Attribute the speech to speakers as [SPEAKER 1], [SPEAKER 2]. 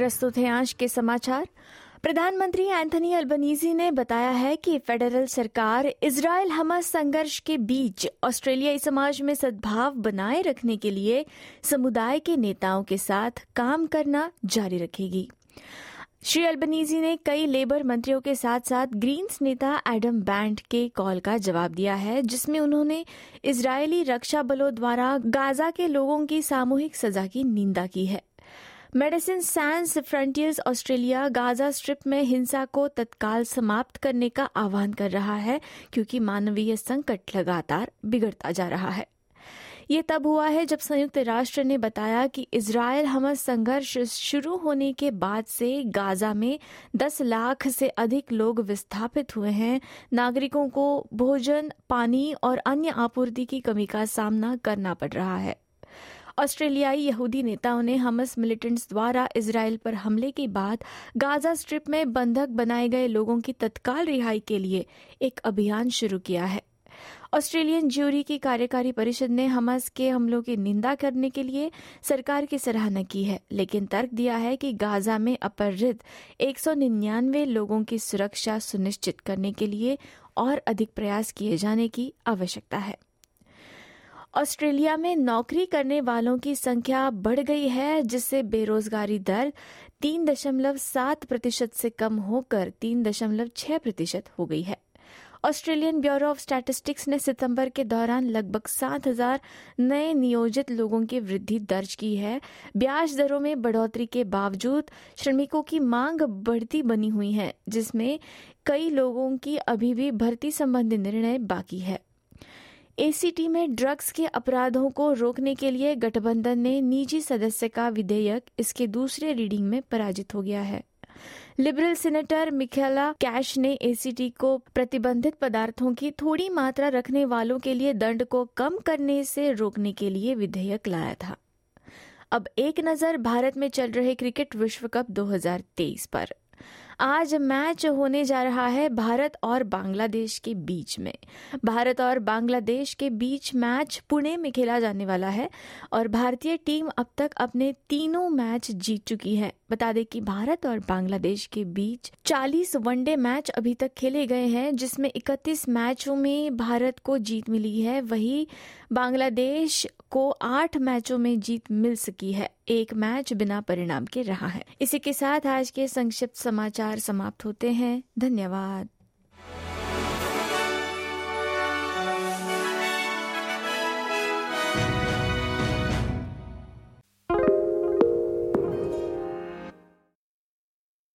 [SPEAKER 1] प्रस्तुत है आज के समाचार। प्रधानमंत्री एंथनी अल्बनीजी ने बताया है कि फेडरल सरकार इसराइल हमास संघर्ष के बीच ऑस्ट्रेलियाई समाज में सद्भाव बनाए रखने के लिए समुदाय के नेताओं के साथ काम करना जारी रखेगी। श्री अल्बनीजी ने कई लेबर मंत्रियों के साथ साथ ग्रीन्स नेता एडम बैंड के कॉल का जवाब दिया है, जिसमें उन्होंने इजरायली रक्षा बलों द्वारा गाजा के लोगों की सामूहिक सजा की निंदा की है। Medecins Sans Frontieres Australia Gaza Strip में हिंसा को तत्काल समाप्त करने का आह्वान कर रहा है, क्योंकि मानवीय संकट लगातार बिगड़ता जा रहा है। ये तब हुआ है जब संयुक्त राष्ट्र ने बताया कि इसराइल हमस संघर्ष शुरू होने के बाद से गाजा में 10 लाख से अधिक लोग विस्थापित हुए हैं। नागरिकों को भोजन, पानी और अन्य आपूर्ति की कमी का सामना करना पड़ रहा है। ऑस्ट्रेलियाई यहूदी नेताओं ने हमस मिलिटेंट्स द्वारा इसराइल पर हमले के बाद गाजा स्ट्रिप में बंधक बनाए गए लोगों की तत्काल रिहाई के लिए एक अभियान शुरू किया है। ऑस्ट्रेलियन ज्यूरी की कार्यकारी परिषद ने हमास के हमलों की निंदा करने के लिए सरकार की सराहना की है, लेकिन तर्क दिया है कि गाजा में अपहृत एक लोगों की सुरक्षा सुनिश्चित करने के लिए और अधिक प्रयास किए जाने की आवश्यकता है। ऑस्ट्रेलिया में नौकरी करने वालों की संख्या बढ़ गई है, जिससे बेरोजगारी दर तीन दशमलव सात प्रतिशत से कम होकर तीन दशमलव छह प्रतिशत हो गई है। ऑस्ट्रेलियन ब्यूरो ऑफ़ स्टैटिस्टिक्स ने सितंबर के दौरान लगभग सात हज़ार नए नियोजित लोगों की वृद्धि दर्ज की है। ब्याज दरों में बढ़ोतरी के बावजूद श्रमिकों की मांग बढ़ती बनी हुई है, जिसमें कई लोगों की अभी भी भर्ती संबंधी निर्णय बाकी है। एसीटी में ड्रग्स के अपराधों को रोकने के लिए गठबंधन ने निजी सदस्य का विधेयक इसके दूसरे रीडिंग में पराजित हो गया है। लिबरल सेनेटर मिखेला कैश ने एसीटी को प्रतिबंधित पदार्थों की थोड़ी मात्रा रखने वालों के लिए दंड को कम करने से रोकने के लिए विधेयक लाया था। अब एक नज़र भारत में चल रहे क्रिकेट विश्व कप 2023 पर। आज मैच होने जा रहा है भारत और बांग्लादेश के बीच में। भारत और बांग्लादेश के बीच मैच पुणे में खेला जाने वाला है और भारतीय टीम अब तक अपने तीनों मैच जीत चुकी है। बता दें कि भारत और बांग्लादेश के बीच 40 वनडे मैच अभी तक खेले गए हैं, जिसमें 31 मैचों में भारत को जीत मिली है। वही बांग्लादेश को आठ मैचों में जीत मिल सकी है। एक मैच बिना परिणाम के रहा है। इसी के साथ आज के संक्षिप्त समाचार समाप्त होते हैं। धन्यवाद।